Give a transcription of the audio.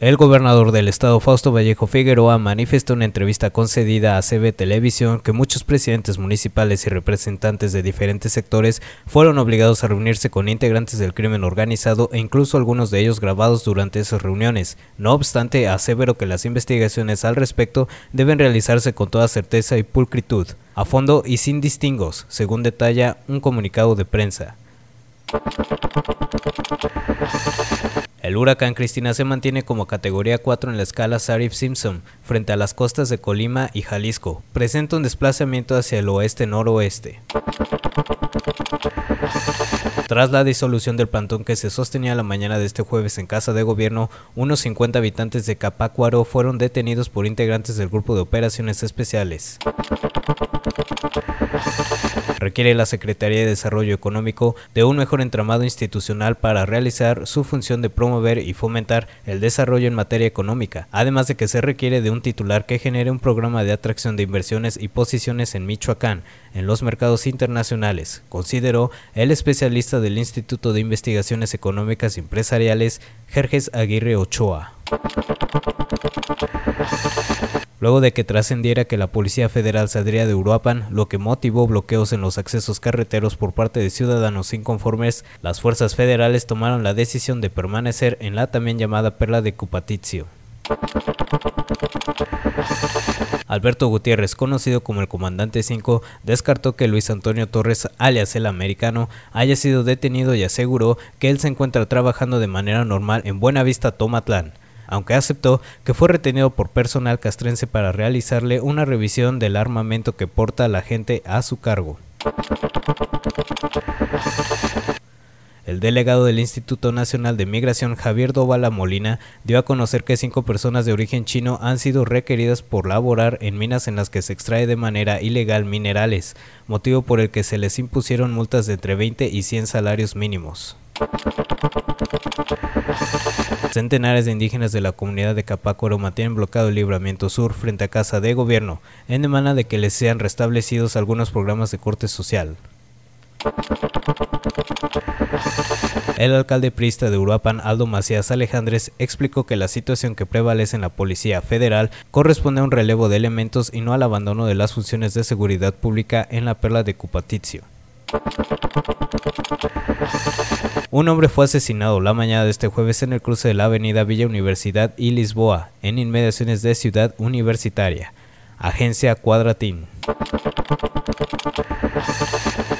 El gobernador del estado Fausto Vallejo Figueroa manifestó en una entrevista concedida a CB Televisión que muchos presidentes municipales y representantes de diferentes sectores fueron obligados a reunirse con integrantes del crimen organizado e incluso algunos de ellos grabados durante esas reuniones. No obstante, aseveró que las investigaciones al respecto deben realizarse con toda certeza y pulcritud, a fondo y sin distingos, según detalla un comunicado de prensa. El huracán Cristina se mantiene como categoría 4 en la escala Sarif-Simpson frente a las costas de Colima y Jalisco. Presenta un desplazamiento hacia el oeste-noroeste. Tras la disolución del plantón que se sostenía la mañana de este jueves en Casa de Gobierno, unos 50 habitantes de Capácuaro fueron detenidos por integrantes del Grupo de Operaciones Especiales. Requiere la Secretaría de Desarrollo Económico de un mejor entramado institucional para realizar su función de promover y fomentar el desarrollo en materia económica, además de que se requiere de un titular que genere un programa de atracción de inversiones y posiciones en Michoacán, en los mercados internacionales, consideró el especialista del Instituto de Investigaciones Económicas y Empresariales, Jerjes Aguirre Ochoa. Luego de que trascendiera que la Policía Federal saldría de Uruapan, lo que motivó bloqueos en los accesos carreteros por parte de ciudadanos inconformes, las fuerzas federales tomaron la decisión de permanecer en la también llamada Perla de Cupatizio. Alberto Gutiérrez, conocido como el Comandante 5, descartó que Luis Antonio Torres, alias el americano, haya sido detenido y aseguró que él se encuentra trabajando de manera normal en Buenavista, Tomatlán aunque aceptó que fue retenido por personal castrense para realizarle una revisión del armamento que porta la gente a su cargo. El delegado del Instituto Nacional de Migración, Javier Dovala Molina, dio a conocer que cinco personas de origen chino han sido requeridas por laborar en minas en las que se extrae de manera ilegal minerales, motivo por el que se les impusieron multas de entre 20 y 100 salarios mínimos. Centenares de indígenas de la comunidad de Capácuaro mantienen bloqueado el libramiento sur frente a Casa de Gobierno, en demanda de que les sean restablecidos algunos programas de corte social. El alcalde prista de Uruapan, Aldo Macías Alejandres, explicó que la situación que prevalece en la Policía Federal corresponde a un relevo de elementos y no al abandono de las funciones de seguridad pública en la perla de Cupatizio. Un hombre fue asesinado la mañana de este jueves en el cruce de la avenida Villa Universidad y Lisboa, en inmediaciones de Ciudad Universitaria. Agencia Cuadratín.